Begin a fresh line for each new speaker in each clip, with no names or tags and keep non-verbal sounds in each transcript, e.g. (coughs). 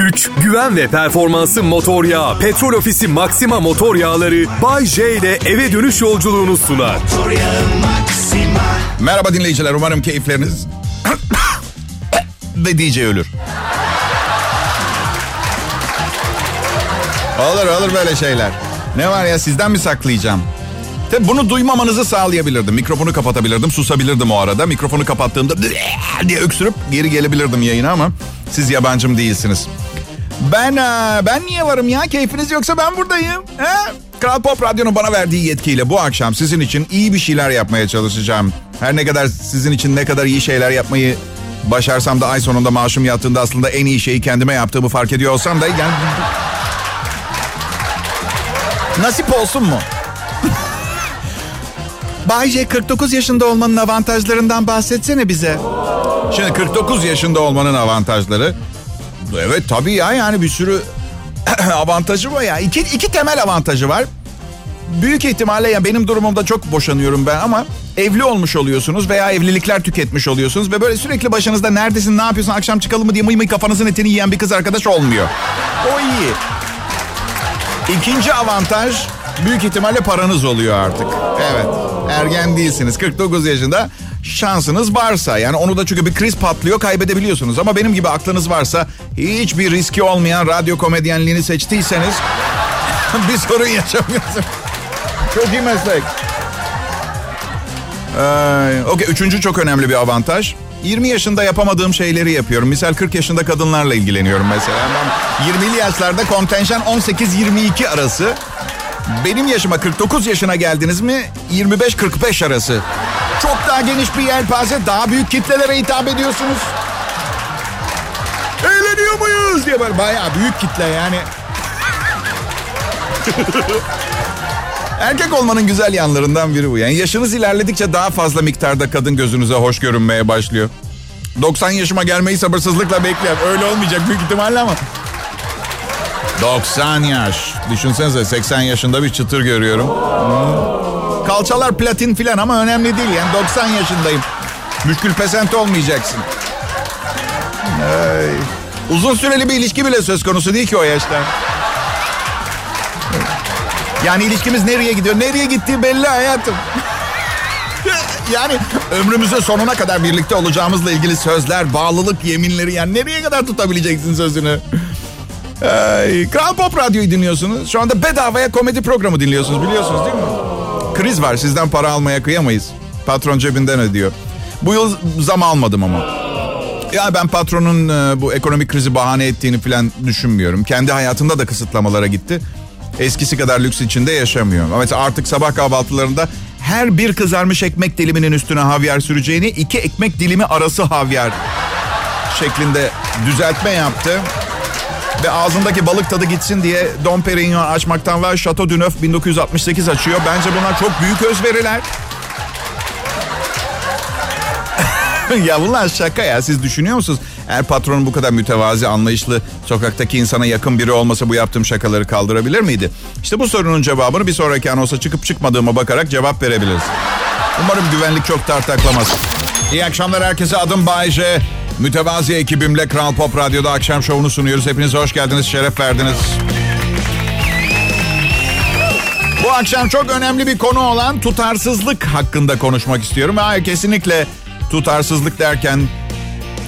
güç, güven ve performansı motor yağı. Petrol Ofisi Maxima motor yağları Bay J ile eve dönüş yolculuğunu sunar.
Merhaba dinleyiciler. Umarım keyifleriniz (coughs) ve DJ ölür. Olur olur böyle şeyler. Ne var ya sizden mi saklayacağım? Tabii bunu duymamanızı sağlayabilirdim. Mikrofonu kapatabilirdim, susabilirdim o arada. Mikrofonu kapattığımda (coughs) diye öksürüp geri gelebilirdim yayına ama siz yabancım değilsiniz. Ben ben niye varım ya? Keyfiniz yoksa ben buradayım. He? Kral Pop Radyo'nun bana verdiği yetkiyle bu akşam sizin için iyi bir şeyler yapmaya çalışacağım. Her ne kadar sizin için ne kadar iyi şeyler yapmayı başarsam da ay sonunda maaşım yattığında aslında en iyi şeyi kendime yaptığımı fark ediyor olsam da yani... Nasip olsun mu? Bayce 49 yaşında olmanın avantajlarından bahsetsene bize. Şimdi 49 yaşında olmanın avantajları. Evet tabii ya yani bir sürü (clears throat) avantajı var ya. İki, iki temel avantajı var. Büyük ihtimalle ya benim durumumda çok boşanıyorum ben ama evli olmuş oluyorsunuz veya evlilikler tüketmiş oluyorsunuz ve böyle sürekli başınızda neredesin ne yapıyorsun akşam çıkalım mı diye mıy mıy kafanızın etini yiyen bir kız arkadaş olmuyor. O iyi. İkinci avantaj büyük ihtimalle paranız oluyor artık. Evet ergen değilsiniz 49 yaşında şansınız varsa yani onu da çünkü bir kriz patlıyor kaybedebiliyorsunuz. Ama benim gibi aklınız varsa hiçbir riski olmayan radyo komedyenliğini seçtiyseniz (laughs) bir sorun yaşamıyorsunuz. Çok iyi meslek. Ee, Okey üçüncü çok önemli bir avantaj. 20 yaşında yapamadığım şeyleri yapıyorum. Misal 40 yaşında kadınlarla ilgileniyorum mesela. Ben 20'li yaşlarda kontenjan 18-22 arası. Benim yaşıma 49 yaşına geldiniz mi 25-45 arası. Çok daha geniş bir yelpaze, daha büyük kitlelere hitap ediyorsunuz. Eğleniyor muyuz diye böyle bayağı büyük kitle yani. (laughs) Erkek olmanın güzel yanlarından biri bu. Yani yaşınız ilerledikçe daha fazla miktarda kadın gözünüze hoş görünmeye başlıyor. 90 yaşıma gelmeyi sabırsızlıkla bekliyorum. Öyle olmayacak büyük ihtimalle ama. 90 yaş. Düşünsenize 80 yaşında bir çıtır görüyorum. Hmm. Kalçalar platin filan ama önemli değil yani 90 yaşındayım. Müşkül pesent olmayacaksın. Ay. Uzun süreli bir ilişki bile söz konusu değil ki o yaşta. Yani ilişkimiz nereye gidiyor? Nereye gittiği belli hayatım. (laughs) yani ömrümüzün sonuna kadar birlikte olacağımızla ilgili sözler, bağlılık, yeminleri yani nereye kadar tutabileceksin sözünü? Ay, Kral Pop Radyo'yu dinliyorsunuz. Şu anda bedavaya komedi programı dinliyorsunuz biliyorsunuz değil mi? Kriz var sizden para almaya kıyamayız. Patron cebinden ödüyor. Bu yıl zam almadım ama. Ya ben patronun e, bu ekonomik krizi bahane ettiğini falan düşünmüyorum. Kendi hayatında da kısıtlamalara gitti. Eskisi kadar lüks içinde yaşamıyor. Ama artık sabah kahvaltılarında her bir kızarmış ekmek diliminin üstüne havyar süreceğini iki ekmek dilimi arası havyar şeklinde düzeltme yaptı. Ve ağzındaki balık tadı gitsin diye Dom Perignon açmaktan var. Chateau du Neuf 1968 açıyor. Bence bunlar çok büyük özveriler. (laughs) ya bunlar şaka ya. Siz düşünüyor musunuz? Eğer patronun bu kadar mütevazi, anlayışlı, sokaktaki insana yakın biri olmasa bu yaptığım şakaları kaldırabilir miydi? İşte bu sorunun cevabını bir sonraki anonsa çıkıp çıkmadığıma bakarak cevap verebiliriz. Umarım güvenlik çok tartaklamaz. İyi akşamlar herkese. Adım Bayce. Mütevazi ekibimle Kral Pop Radyo'da akşam şovunu sunuyoruz. Hepiniz hoş geldiniz, şeref verdiniz. Bu akşam çok önemli bir konu olan tutarsızlık hakkında konuşmak istiyorum. Hayır kesinlikle tutarsızlık derken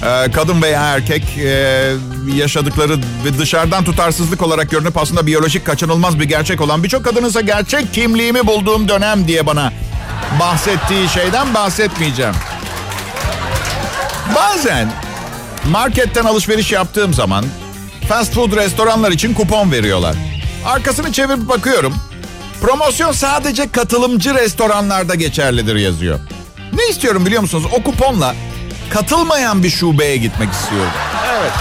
e, kadın veya erkek e, yaşadıkları ve dışarıdan tutarsızlık olarak görünüp aslında biyolojik kaçınılmaz bir gerçek olan birçok kadın ise gerçek kimliğimi bulduğum dönem diye bana bahsettiği şeyden bahsetmeyeceğim. Bazen marketten alışveriş yaptığım zaman fast food restoranlar için kupon veriyorlar. Arkasını çevirip bakıyorum. Promosyon sadece katılımcı restoranlarda geçerlidir yazıyor. Ne istiyorum biliyor musunuz? O kuponla katılmayan bir şubeye gitmek istiyorum. Evet.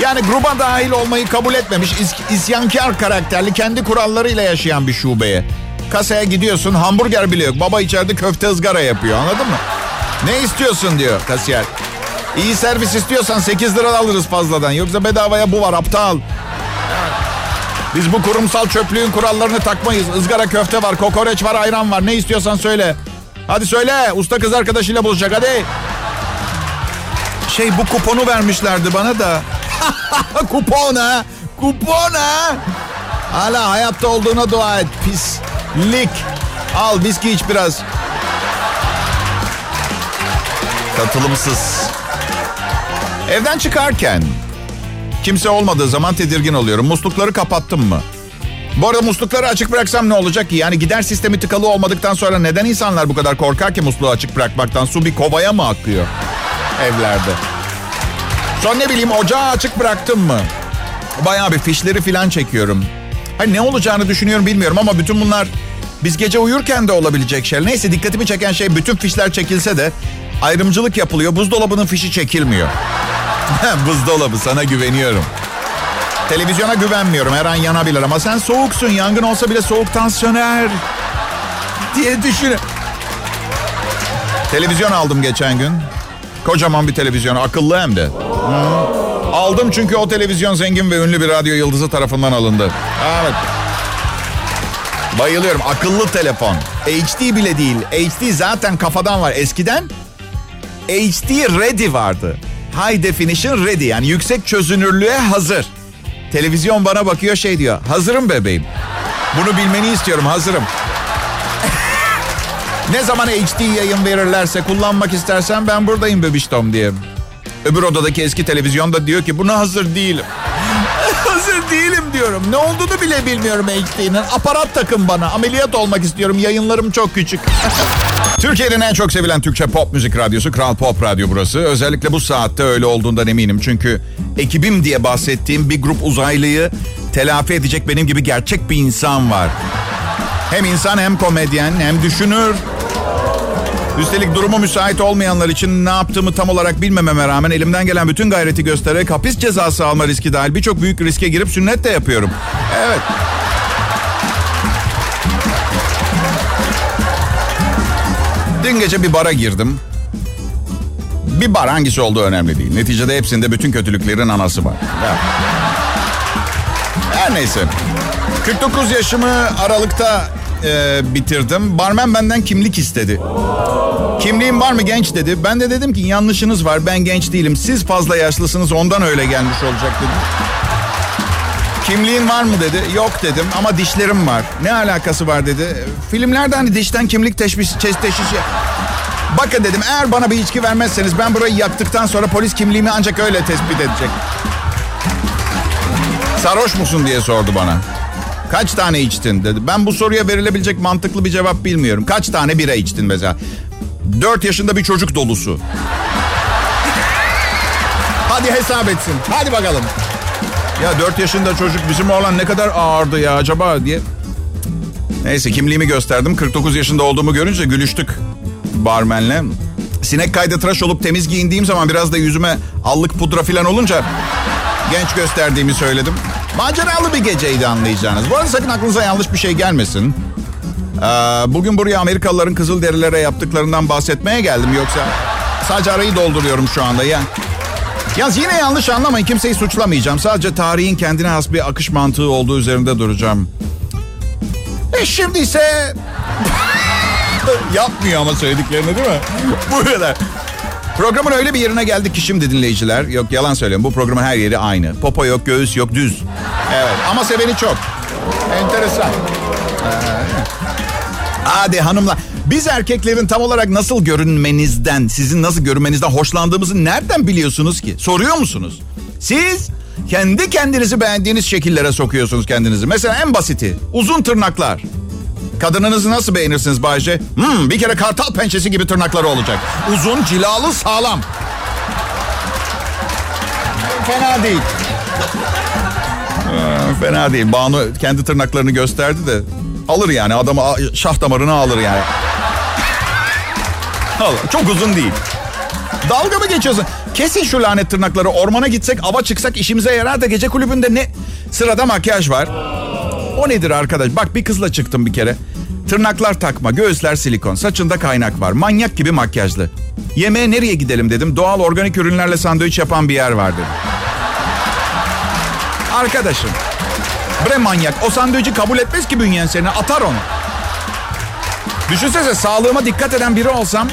Yani gruba dahil olmayı kabul etmemiş is- isyankar karakterli kendi kurallarıyla yaşayan bir şubeye. Kasaya gidiyorsun hamburger bile yok. Baba içeride köfte ızgara yapıyor anladın mı? Ne istiyorsun diyor kasiyer. İyi servis istiyorsan 8 lira alırız fazladan. Yoksa bedavaya bu var aptal. Biz bu kurumsal çöplüğün kurallarını takmayız. Izgara köfte var, kokoreç var, ayran var. Ne istiyorsan söyle. Hadi söyle. Usta kız arkadaşıyla bulacak hadi. Şey bu kuponu vermişlerdi bana da. (laughs) Kupon ha. Kupon ha. Hala hayatta olduğuna dua et. Pislik. Al viski iç biraz. Katılımsız. Evden çıkarken kimse olmadığı zaman tedirgin oluyorum. Muslukları kapattım mı? Bu arada muslukları açık bıraksam ne olacak ki? Yani gider sistemi tıkalı olmadıktan sonra neden insanlar bu kadar korkar ki musluğu açık bırakmaktan? Su bir kovaya mı akıyor evlerde? Sonra ne bileyim ocağı açık bıraktım mı? Bayağı bir fişleri falan çekiyorum. Hani ne olacağını düşünüyorum bilmiyorum ama bütün bunlar biz gece uyurken de olabilecek şeyler. Neyse dikkatimi çeken şey bütün fişler çekilse de ayrımcılık yapılıyor. Buzdolabının fişi çekilmiyor. (laughs) Buzdolabı sana güveniyorum. Televizyona güvenmiyorum. Her an yanabilir ama sen soğuksun. Yangın olsa bile soğuktan söner. Diye düşün. Televizyon aldım geçen gün. Kocaman bir televizyon. Akıllı hem de. Hı. Aldım çünkü o televizyon zengin ve ünlü bir radyo yıldızı tarafından alındı. Evet. Bayılıyorum. Akıllı telefon. HD bile değil. HD zaten kafadan var. Eskiden HD ready vardı. High definition ready yani yüksek çözünürlüğe hazır. Televizyon bana bakıyor şey diyor. Hazırım bebeğim. Bunu bilmeni istiyorum hazırım. (laughs) ne zaman HD yayın verirlerse kullanmak istersen ben buradayım bebiştom diye. Öbür odadaki eski televizyon da diyor ki buna hazır değilim. (laughs) hazır değilim diyorum. Ne olduğunu bile bilmiyorum HD'nin. Aparat takın bana. Ameliyat olmak istiyorum. Yayınlarım çok küçük. (laughs) Türkiye'nin en çok sevilen Türkçe pop müzik radyosu Kral Pop Radyo burası. Özellikle bu saatte öyle olduğundan eminim. Çünkü ekibim diye bahsettiğim bir grup uzaylıyı telafi edecek benim gibi gerçek bir insan var. Hem insan hem komedyen hem düşünür. Üstelik durumu müsait olmayanlar için ne yaptığımı tam olarak bilmememe rağmen elimden gelen bütün gayreti göstererek hapis cezası alma riski dahil birçok büyük riske girip sünnet de yapıyorum. Evet. Dün gece bir bara girdim. Bir bar hangisi olduğu önemli değil. Neticede hepsinde bütün kötülüklerin anası var. Her neyse. 49 yaşımı Aralık'ta e, bitirdim. Barmen benden kimlik istedi. Kimliğin var mı genç dedi. Ben de dedim ki yanlışınız var ben genç değilim. Siz fazla yaşlısınız ondan öyle gelmiş olacak dedim. Kimliğin var mı dedi. Yok dedim ama dişlerim var. Ne alakası var dedi. Filmlerde hani dişten kimlik teşhis, teşhisi... Bakın dedim eğer bana bir içki vermezseniz ben burayı yaktıktan sonra polis kimliğimi ancak öyle tespit edecek. Sarhoş musun diye sordu bana. Kaç tane içtin dedi. Ben bu soruya verilebilecek mantıklı bir cevap bilmiyorum. Kaç tane bira içtin mesela? Dört yaşında bir çocuk dolusu. Hadi hesap etsin. Hadi bakalım. Ya dört yaşında çocuk bizim oğlan ne kadar ağırdı ya acaba diye. Neyse kimliğimi gösterdim. 49 yaşında olduğumu görünce gülüştük barmenle. Sinek kaydı tıraş olup temiz giyindiğim zaman biraz da yüzüme allık pudra falan olunca genç gösterdiğimi söyledim. Maceralı bir geceydi anlayacağınız. Bu arada sakın aklınıza yanlış bir şey gelmesin. Ee, bugün buraya Amerikalıların kızıl derilere yaptıklarından bahsetmeye geldim. Yoksa sadece arayı dolduruyorum şu anda ya. Yalnız yine yanlış anlamayın kimseyi suçlamayacağım. Sadece tarihin kendine has bir akış mantığı olduğu üzerinde duracağım. E şimdi ise... (laughs) Yapmıyor ama söylediklerini değil mi? Bu kadar. Programın öyle bir yerine geldik ki şimdi dinleyiciler. Yok yalan söylüyorum bu programın her yeri aynı. Popo yok, göğüs yok, düz. Evet ama seveni çok. Enteresan. Hadi hanımlar. Biz erkeklerin tam olarak nasıl görünmenizden, sizin nasıl görünmenizden hoşlandığımızı nereden biliyorsunuz ki? Soruyor musunuz? Siz kendi kendinizi beğendiğiniz şekillere sokuyorsunuz kendinizi. Mesela en basiti uzun tırnaklar. Kadınınızı nasıl beğenirsiniz Bayce? Hmm, bir kere kartal pençesi gibi tırnakları olacak. Uzun, cilalı, sağlam. Fena değil. Ee, fena değil. Banu kendi tırnaklarını gösterdi de alır yani. Adamı şah damarını alır yani. Çok uzun değil. Dalga mı geçiyorsun? Kesin şu lanet tırnakları. Ormana gitsek, ava çıksak işimize yarar da gece kulübünde ne? Sırada makyaj var. O nedir arkadaş? Bak bir kızla çıktım bir kere. Tırnaklar takma, göğüsler silikon, saçında kaynak var. Manyak gibi makyajlı. Yemeğe nereye gidelim dedim. Doğal organik ürünlerle sandviç yapan bir yer var. Arkadaşım. Bre manyak. O sandviçi kabul etmez ki bünyen seni. Atar onu. Düşünsene sağlığıma dikkat eden biri olsam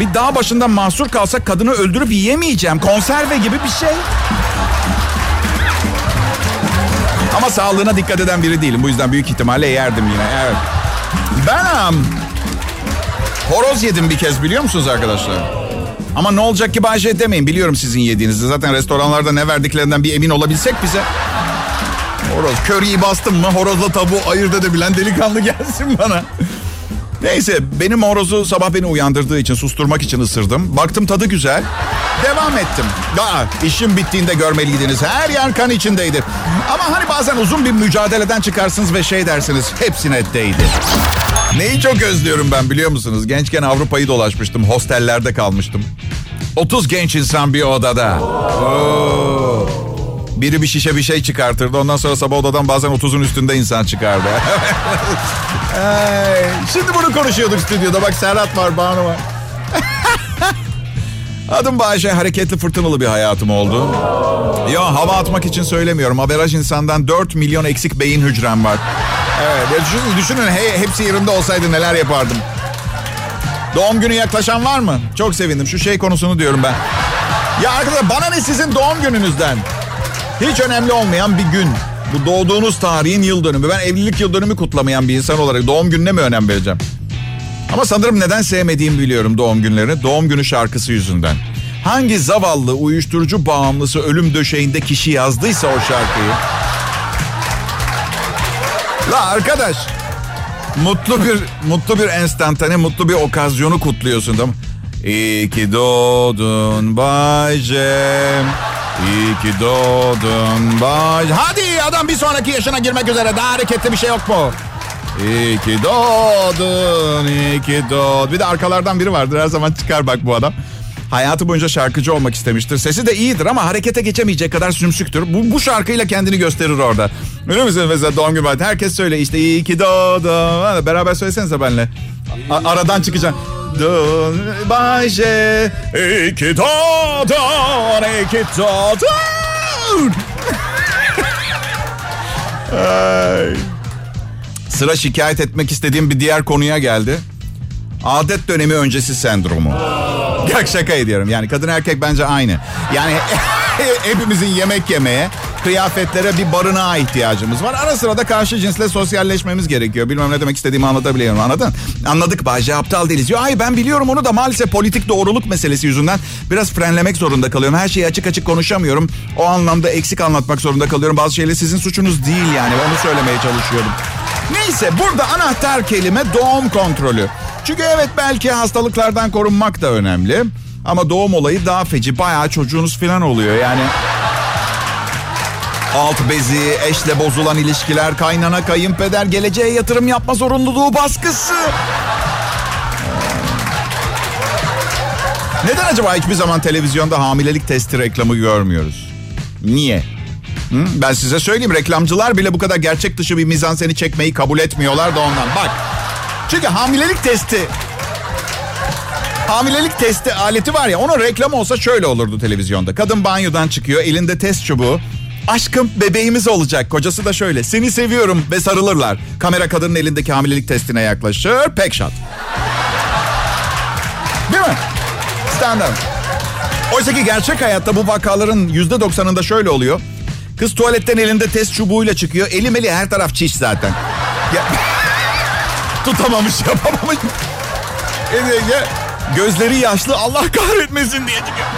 bir dağ başında mahsur kalsak kadını öldürüp yiyemeyeceğim. Konserve gibi bir şey. Ama sağlığına dikkat eden biri değilim. Bu yüzden büyük ihtimalle yerdim yine. Evet. Ben horoz yedim bir kez biliyor musunuz arkadaşlar? Ama ne olacak ki Bayce demeyin. Biliyorum sizin yediğinizi. Zaten restoranlarda ne verdiklerinden bir emin olabilsek bize. Horoz. Köriyi bastım mı horozla tavuğu ayırt edebilen delikanlı (laughs) gelsin bana. Neyse benim horozu sabah beni uyandırdığı için susturmak için ısırdım. Baktım tadı güzel. Devam ettim. Daha işim bittiğinde görmeliydiniz. Her yer kan içindeydi. Ama hani bazen uzun bir mücadeleden çıkarsınız ve şey dersiniz. Hepsine değdi. Neyi çok özlüyorum ben biliyor musunuz? Gençken Avrupa'yı dolaşmıştım. Hostellerde kalmıştım. 30 genç insan bir odada. Oo. Biri bir şişe bir şey çıkartırdı. Ondan sonra sabah odadan bazen 30'un üstünde insan çıkardı. (laughs) Şimdi bunu konuşuyorduk stüdyoda. Bak Serhat var, Banu var. (laughs) Adım Bayşe. Hareketli fırtınalı bir hayatım oldu. Yo hava atmak için söylemiyorum. Averaj insandan 4 milyon eksik beyin hücrem var. Evet düşünün, düşünün he, hepsi yerinde olsaydı neler yapardım. Doğum günü yaklaşan var mı? Çok sevindim. Şu şey konusunu diyorum ben. Ya arkadaşlar bana ne sizin doğum gününüzden? Hiç önemli olmayan bir gün. Bu doğduğunuz tarihin yıl dönümü. Ben evlilik yıl dönümü kutlamayan bir insan olarak doğum gününe mi önem vereceğim? Ama sanırım neden sevmediğimi biliyorum doğum günlerini. Doğum günü şarkısı yüzünden. Hangi zavallı uyuşturucu bağımlısı ölüm döşeğinde kişi yazdıysa o şarkıyı. La arkadaş. Mutlu bir mutlu bir enstantane, mutlu bir okazyonu kutluyorsun değil mi? İyi ki doğdun Bay Cem. İyi ki doğdun Bay Hadi adam bir sonraki yaşına girmek üzere. Daha hareketli bir şey yok mu? İyi ki doğdun, iyi ki doğdun. Bir de arkalardan biri vardır her zaman çıkar bak bu adam. Hayatı boyunca şarkıcı olmak istemiştir. Sesi de iyidir ama harekete geçemeyecek kadar sümsüktür. Bu, bu şarkıyla kendini gösterir orada. Öyle misin mesela doğum günü. Herkes söyle işte iyi ki doğdun. Beraber söylesenize benimle. A- aradan çıkacaksın. Dön Bayce. İyi ki doğdun, iyi ki doğdun. (laughs) Sıra şikayet etmek istediğim bir diğer konuya geldi. Adet dönemi öncesi sendromu. Ya şaka ediyorum. Yani kadın erkek bence aynı. Yani (laughs) hepimizin yemek yemeye, kıyafetlere bir barınağa ihtiyacımız var. Ara sıra da karşı cinsle sosyalleşmemiz gerekiyor. Bilmem ne demek istediğimi anlatabiliyorum. Anladın? Anladık Bayce aptal değiliz. Yo, ay ben biliyorum onu da maalesef politik doğruluk meselesi yüzünden biraz frenlemek zorunda kalıyorum. Her şeyi açık açık konuşamıyorum. O anlamda eksik anlatmak zorunda kalıyorum. Bazı şeyler sizin suçunuz değil yani. Onu söylemeye çalışıyorum. Neyse burada anahtar kelime doğum kontrolü. Çünkü evet belki hastalıklardan korunmak da önemli. Ama doğum olayı daha feci. Bayağı çocuğunuz falan oluyor yani. Alt bezi, eşle bozulan ilişkiler, kaynana, kayınpeder, geleceğe yatırım yapma zorunluluğu baskısı. Neden acaba hiçbir zaman televizyonda hamilelik testi reklamı görmüyoruz? Niye? Hı? Ben size söyleyeyim reklamcılar bile bu kadar gerçek dışı bir mizanseni çekmeyi kabul etmiyorlar da ondan. Bak çünkü hamilelik testi Hamilelik testi aleti var ya onun reklamı olsa şöyle olurdu televizyonda. Kadın banyodan çıkıyor elinde test çubuğu. Aşkım bebeğimiz olacak. Kocası da şöyle. Seni seviyorum ve sarılırlar. Kamera kadının elindeki hamilelik testine yaklaşır. Pek shot. Değil mi? Standart. Oysa ki gerçek hayatta bu vakaların yüzde doksanında şöyle oluyor. Kız tuvaletten elinde test çubuğuyla çıkıyor. Elim eli her taraf çiş zaten. Ya, (laughs) tutamamış yapamamış. Ya, gözleri yaşlı Allah kahretmesin diye çıkıyor.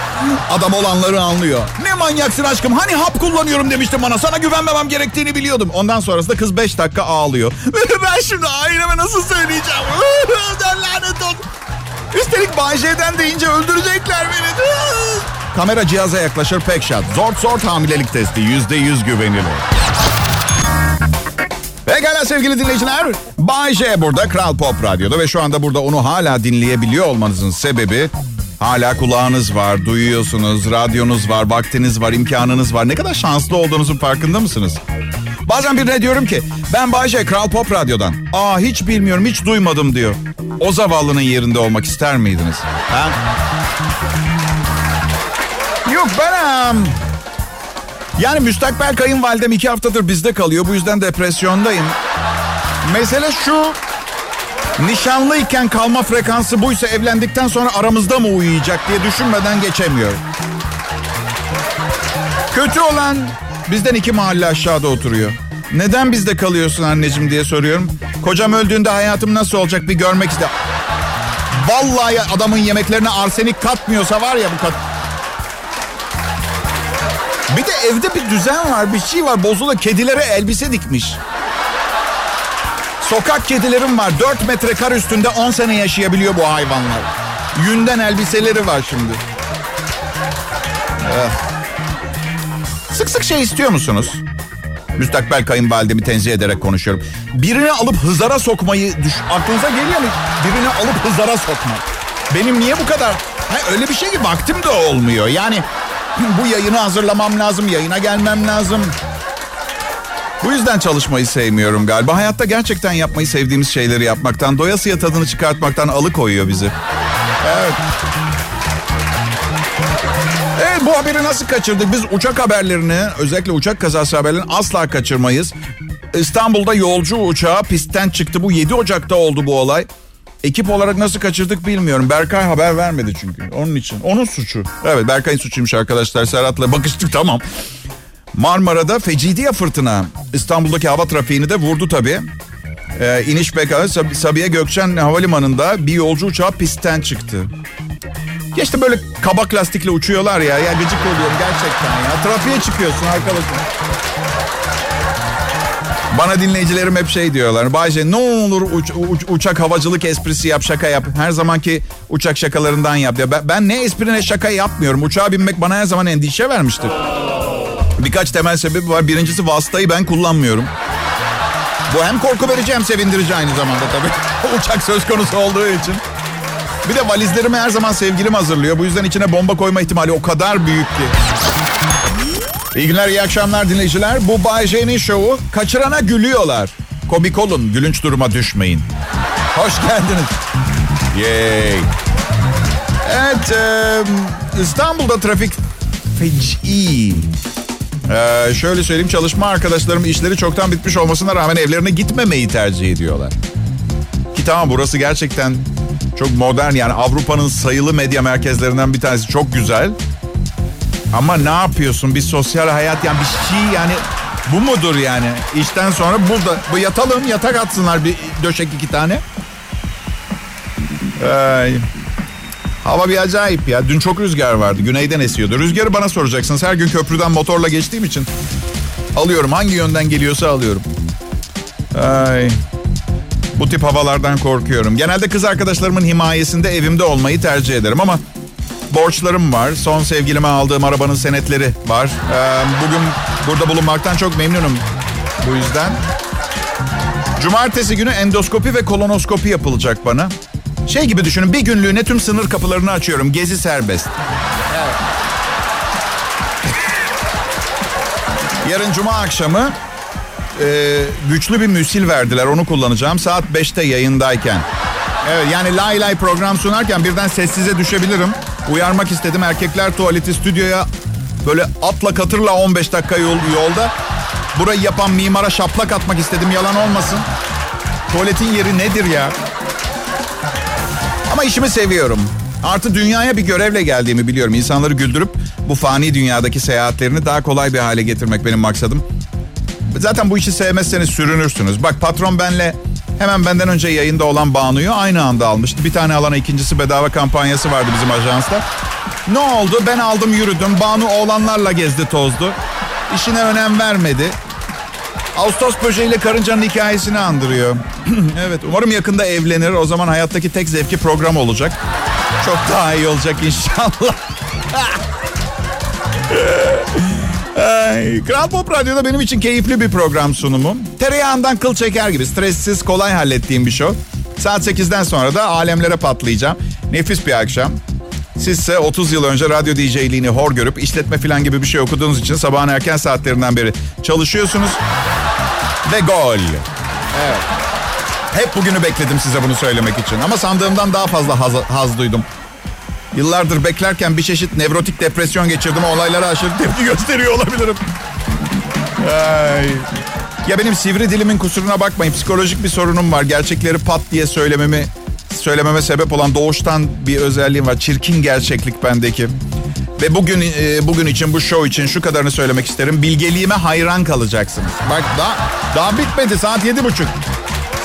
Adam olanları anlıyor. Ne manyaksın aşkım hani hap kullanıyorum demiştin bana. Sana güvenmemem gerektiğini biliyordum. Ondan sonrasında kız 5 dakika ağlıyor. (laughs) ben şimdi aileme nasıl söyleyeceğim? (laughs) Lanet olsun. Üstelik Bayce'den deyince öldürecekler beni. (laughs) Kamera cihaza yaklaşır pek şart. Zort zort hamilelik testi. Yüzde yüz güvenilir. Pekala sevgili dinleyiciler. Bay J burada Kral Pop Radyo'da ve şu anda burada onu hala dinleyebiliyor olmanızın sebebi hala kulağınız var, duyuyorsunuz, radyonuz var, vaktiniz var, imkanınız var. Ne kadar şanslı olduğunuzun farkında mısınız? Bazen birine diyorum ki ben Bay J Kral Pop Radyo'dan. Aa hiç bilmiyorum, hiç duymadım diyor. O zavallının yerinde olmak ister miydiniz? Ha? Yok ben... Um, yani müstakbel kayınvalidem iki haftadır bizde kalıyor. Bu yüzden depresyondayım. Mesele şu. Nişanlıyken kalma frekansı buysa evlendikten sonra aramızda mı uyuyacak diye düşünmeden geçemiyor. Kötü olan bizden iki mahalle aşağıda oturuyor. Neden bizde kalıyorsun anneciğim diye soruyorum. Kocam öldüğünde hayatım nasıl olacak bir görmek ister. Vallahi adamın yemeklerine arsenik katmıyorsa var ya bu kat. Bir de evde bir düzen var, bir şey var. Bozula kedilere elbise dikmiş. Sokak kedilerim var. 4 metre kar üstünde 10 sene yaşayabiliyor bu hayvanlar. Yünden elbiseleri var şimdi. Evet. Sık sık şey istiyor musunuz? Müstakbel kayınvalidemi tenzih ederek konuşuyorum. Birini alıp hızara sokmayı düş aklınıza geliyor mu? Birini alıp hızara sokmak. Benim niye bu kadar? Ha, öyle bir şey ki vaktim de olmuyor. Yani (clears throat) bu yayını hazırlamam lazım, yayına gelmem lazım. Bu yüzden çalışmayı sevmiyorum galiba. Hayatta gerçekten yapmayı sevdiğimiz şeyleri yapmaktan, doyasıya tadını çıkartmaktan alıkoyuyor bizi. Evet. Evet bu haberi nasıl kaçırdık? Biz uçak haberlerini, özellikle uçak kazası haberlerini asla kaçırmayız. İstanbul'da yolcu uçağı pistten çıktı. Bu 7 Ocak'ta oldu bu olay. Ekip olarak nasıl kaçırdık bilmiyorum. Berkay haber vermedi çünkü. Onun için. Onun suçu. Evet Berkay'ın suçuymuş arkadaşlar. Serhat'la bakıştık tamam. Marmara'da fecidiye fırtına. İstanbul'daki hava trafiğini de vurdu tabii. Ee, iniş Sab- Sabiha Gökçen Havalimanı'nda bir yolcu uçağı pistten çıktı. Ya işte böyle kabak lastikle uçuyorlar ya. Ya gıcık oluyorum gerçekten ya. Trafiğe çıkıyorsun arkadaşım. Bana dinleyicilerim hep şey diyorlar. Bayce ne olur uç- uç- uçak havacılık esprisi yap şaka yap. Her zamanki uçak şakalarından yap. Ya ben, ben ne espri ne şaka yapmıyorum. Uçağa binmek bana her zaman endişe vermiştir. Birkaç temel sebebi var. Birincisi vasıtayı ben kullanmıyorum. Bu hem korku verici hem sevindirici aynı zamanda tabii. (laughs) Uçak söz konusu olduğu için. Bir de valizlerimi her zaman sevgilim hazırlıyor. Bu yüzden içine bomba koyma ihtimali o kadar büyük ki. İyi günler, iyi akşamlar dinleyiciler. Bu Bay J'nin şovu kaçırana gülüyorlar. Komik olun, gülünç duruma düşmeyin. Hoş geldiniz. Yay. Evet, e, İstanbul'da trafik feci. Ee, şöyle söyleyeyim çalışma arkadaşlarım işleri çoktan bitmiş olmasına rağmen evlerine gitmemeyi tercih ediyorlar. Ki tamam burası gerçekten çok modern yani Avrupa'nın sayılı medya merkezlerinden bir tanesi çok güzel. Ama ne yapıyorsun bir sosyal hayat yani bir şey yani bu mudur yani? İşten sonra burada bu yatalım yatak atsınlar bir döşek iki tane. Ay. Hava bir acayip ya. Dün çok rüzgar vardı. Güneyden esiyordu. Rüzgarı bana soracaksınız. Her gün köprüden motorla geçtiğim için alıyorum. Hangi yönden geliyorsa alıyorum. Ay. Bu tip havalardan korkuyorum. Genelde kız arkadaşlarımın himayesinde evimde olmayı tercih ederim ama borçlarım var. Son sevgilime aldığım arabanın senetleri var. Ee, bugün burada bulunmaktan çok memnunum. Bu yüzden. Cumartesi günü endoskopi ve kolonoskopi yapılacak bana. Şey gibi düşünün bir günlüğüne tüm sınır kapılarını açıyorum. Gezi serbest. Yarın cuma akşamı e, güçlü bir müsil verdiler. Onu kullanacağım. Saat 5'te yayındayken. Evet yani lay lay program sunarken birden sessize düşebilirim. Uyarmak istedim. Erkekler tuvaleti stüdyoya böyle atla katırla 15 dakika yol, yolda. Burayı yapan mimara şaplak atmak istedim. Yalan olmasın. Tuvaletin yeri nedir ya? Ama işimi seviyorum. Artı dünyaya bir görevle geldiğimi biliyorum. İnsanları güldürüp bu fani dünyadaki seyahatlerini daha kolay bir hale getirmek benim maksadım. Zaten bu işi sevmezseniz sürünürsünüz. Bak patron benle hemen benden önce yayında olan Banu'yu aynı anda almıştı. Bir tane alana ikincisi bedava kampanyası vardı bizim ajansta. Ne oldu? Ben aldım yürüdüm. Banu oğlanlarla gezdi tozdu. İşine önem vermedi. Ağustos böceğiyle karıncanın hikayesini andırıyor. (clears throat) evet umarım yakında evlenir. O zaman hayattaki tek zevki program olacak. Çok daha iyi olacak inşallah. (laughs) Ay, Kral Pop Radyo'da benim için keyifli bir program sunumu. Tereyağından kıl çeker gibi stressiz kolay hallettiğim bir show. Saat 8'den sonra da alemlere patlayacağım. Nefis bir akşam. Sizse 30 yıl önce radyo DJ'liğini hor görüp işletme falan gibi bir şey okuduğunuz için sabahın erken saatlerinden beri çalışıyorsunuz. Ve gol. Evet. Hep bugünü bekledim size bunu söylemek için. Ama sandığımdan daha fazla haz, haz duydum. Yıllardır beklerken bir çeşit nevrotik depresyon geçirdim. Olaylara aşırı tepki (laughs) gösteriyor olabilirim. Ay. Ya benim sivri dilimin kusuruna bakmayın. Psikolojik bir sorunum var. Gerçekleri pat diye söylememi söylememe sebep olan doğuştan bir özelliğim var. Çirkin gerçeklik bendeki. Ve bugün e, bugün için bu show için şu kadarını söylemek isterim. Bilgeliğime hayran kalacaksınız. Bak daha, daha bitmedi saat yedi buçuk.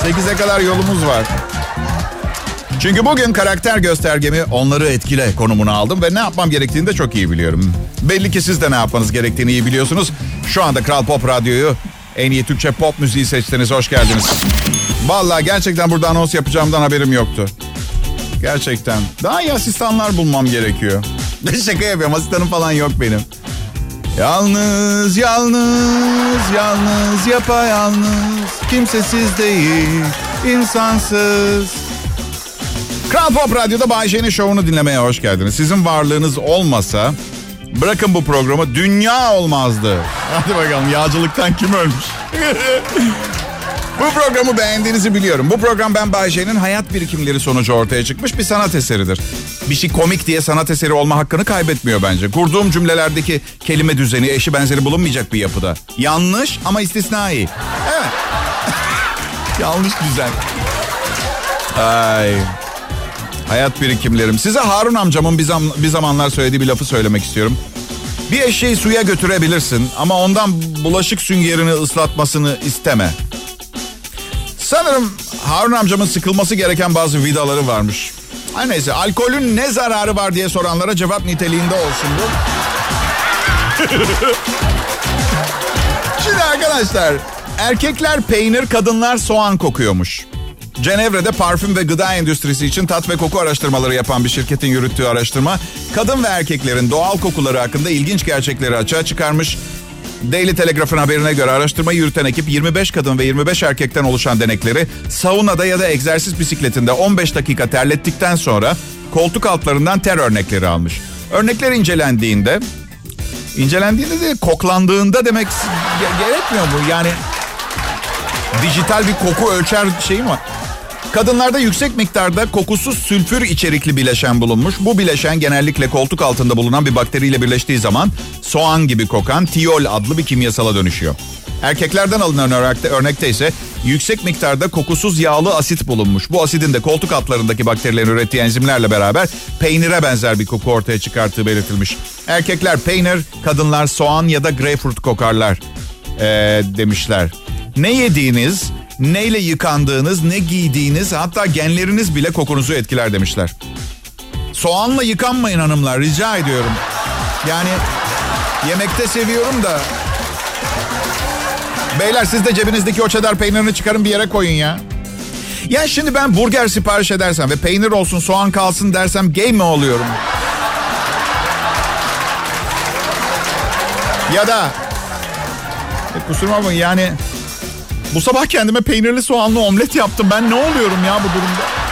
Sekize kadar yolumuz var. Çünkü bugün karakter göstergemi onları etkile konumunu aldım ve ne yapmam gerektiğini de çok iyi biliyorum. Belli ki siz de ne yapmanız gerektiğini iyi biliyorsunuz. Şu anda Kral Pop Radyo'yu en iyi Türkçe pop müziği seçtiniz. Hoş geldiniz. Vallahi gerçekten burada anons yapacağımdan haberim yoktu. Gerçekten. Daha iyi asistanlar bulmam gerekiyor. (laughs) Şaka yapıyorum asistanım falan yok benim. Yalnız, yalnız, yalnız, yapayalnız. Kimsesiz değil, insansız. Kral Pop Radyo'da Bay J'nin şovunu dinlemeye hoş geldiniz. Sizin varlığınız olmasa bırakın bu programı dünya olmazdı. Hadi bakalım yağcılıktan kim ölmüş? (laughs) bu programı beğendiğinizi biliyorum. Bu program ben Bay J'nin hayat birikimleri sonucu ortaya çıkmış bir sanat eseridir. Bir şey komik diye sanat eseri olma hakkını kaybetmiyor bence. Kurduğum cümlelerdeki kelime düzeni eşi benzeri bulunmayacak bir yapıda. Yanlış ama istisnai. Evet. (laughs) Yanlış düzen. Ay. Hayat birikimlerim. Size Harun amcamın bir, zam, bir zamanlar söylediği bir lafı söylemek istiyorum. Bir eşeği suya götürebilirsin ama ondan bulaşık süngerini ıslatmasını isteme. Sanırım Harun amcamın sıkılması gereken bazı vidaları varmış. Her neyse alkolün ne zararı var diye soranlara cevap niteliğinde olsun bu. (laughs) Şimdi arkadaşlar erkekler peynir kadınlar soğan kokuyormuş. Cenevre'de parfüm ve gıda endüstrisi için tat ve koku araştırmaları yapan bir şirketin yürüttüğü araştırma, kadın ve erkeklerin doğal kokuları hakkında ilginç gerçekleri açığa çıkarmış. Daily Telegraph'ın haberine göre araştırmayı yürüten ekip 25 kadın ve 25 erkekten oluşan denekleri saunada ya da egzersiz bisikletinde 15 dakika terlettikten sonra koltuk altlarından ter örnekleri almış. Örnekler incelendiğinde incelendiğinde de koklandığında demek gerekmiyor mu? Yani dijital bir koku ölçer şeyi mi var? Kadınlarda yüksek miktarda kokusuz sülfür içerikli bileşen bulunmuş. Bu bileşen genellikle koltuk altında bulunan bir bakteriyle birleştiği zaman soğan gibi kokan tiol adlı bir kimyasala dönüşüyor. Erkeklerden alınan örnekte, örnekte ise yüksek miktarda kokusuz yağlı asit bulunmuş. Bu asidin de koltuk altlarındaki bakterilerin ürettiği enzimlerle beraber peynire benzer bir koku ortaya çıkarttığı belirtilmiş. Erkekler peynir, kadınlar soğan ya da greyfurt kokarlar ee, demişler. Ne yediğiniz, neyle yıkandığınız, ne giydiğiniz hatta genleriniz bile kokunuzu etkiler demişler. Soğanla yıkanmayın hanımlar rica ediyorum. Yani yemekte seviyorum da. Beyler siz de cebinizdeki o çedar peynirini çıkarın bir yere koyun ya. Ya şimdi ben burger sipariş edersem ve peynir olsun soğan kalsın dersem gay mi oluyorum? Ya da e, kusuruma bakmayın yani bu sabah kendime peynirli soğanlı omlet yaptım. Ben ne oluyorum ya bu durumda?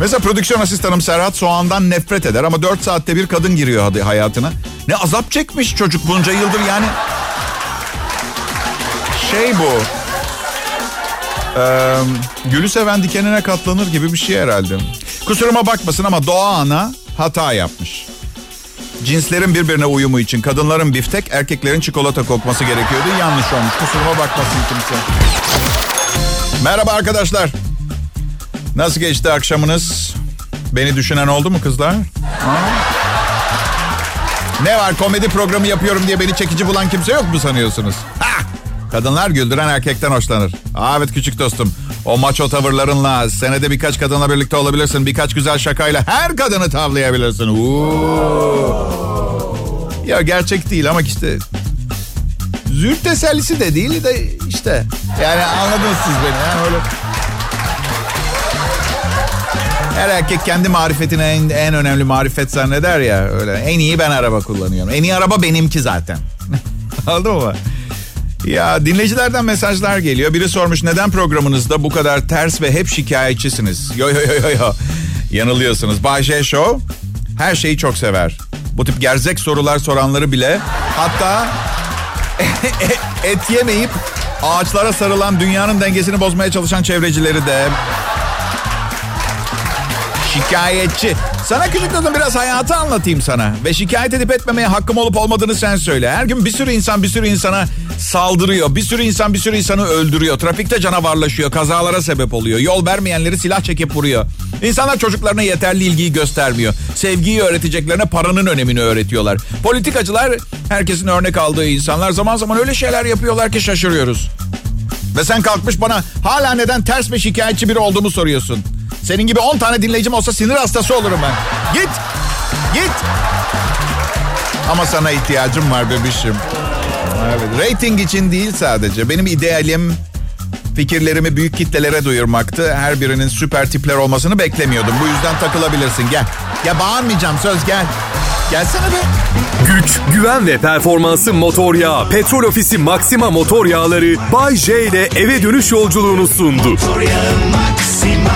Mesela prodüksiyon asistanım Serhat soğandan nefret eder ama 4 saatte bir kadın giriyor hayatına. Ne azap çekmiş çocuk bunca yıldır yani. Şey bu. Ee, gülü seven dikenine katlanır gibi bir şey herhalde. Kusuruma bakmasın ama doğa ana hata yapmış. Cinslerin birbirine uyumu için kadınların biftek, erkeklerin çikolata kokması gerekiyordu. Yanlış olmuş. Kusuruma bakmasın kimse. Merhaba arkadaşlar. Nasıl geçti akşamınız? Beni düşünen oldu mu kızlar? Ha? Ne var komedi programı yapıyorum diye beni çekici bulan kimse yok mu sanıyorsunuz? Ha! Kadınlar güldüren erkekten hoşlanır. Aa, evet küçük dostum. O maço tavırlarınla senede birkaç kadınla birlikte olabilirsin. Birkaç güzel şakayla her kadını tavlayabilirsin. Uuu. Ya gerçek değil ama işte züğürt tesellisi de değil de işte. Yani anladınız siz beni. Yani öyle her erkek kendi marifetine en, en önemli marifet zanneder ya öyle. En iyi ben araba kullanıyorum. En iyi araba benimki zaten. (laughs) Anladın mı? Ya dinleyicilerden mesajlar geliyor. Biri sormuş neden programınızda bu kadar ters ve hep şikayetçisiniz? Yo yo yo yo yo. Yanılıyorsunuz. J Show her şeyi çok sever. Bu tip gerzek sorular soranları bile hatta et yemeyip ağaçlara sarılan dünyanın dengesini bozmaya çalışan çevrecileri de şikayetçi. Sana küçük kızım biraz hayatı anlatayım sana. Ve şikayet edip etmemeye hakkım olup olmadığını sen söyle. Her gün bir sürü insan bir sürü insana saldırıyor. Bir sürü insan bir sürü insanı öldürüyor. Trafikte canavarlaşıyor. Kazalara sebep oluyor. Yol vermeyenleri silah çekip vuruyor. İnsanlar çocuklarına yeterli ilgiyi göstermiyor. Sevgiyi öğreteceklerine paranın önemini öğretiyorlar. Politikacılar herkesin örnek aldığı insanlar zaman zaman öyle şeyler yapıyorlar ki şaşırıyoruz. Ve sen kalkmış bana hala neden ters ve şikayetçi biri olduğumu soruyorsun. Senin gibi 10 tane dinleyicim olsa sinir hastası olurum ben. Git. Git. Ama sana ihtiyacım var bebişim. Evet, rating için değil sadece. Benim idealim fikirlerimi büyük kitlelere duyurmaktı. Her birinin süper tipler olmasını beklemiyordum. Bu yüzden takılabilirsin. Gel. Ya bağırmayacağım söz gel. Gelsene be.
Güç, güven ve performansı motor yağı. Petrol Ofisi Maxima motor yağları Bay J ile eve dönüş yolculuğunu sundu.
Motor yağı Maxima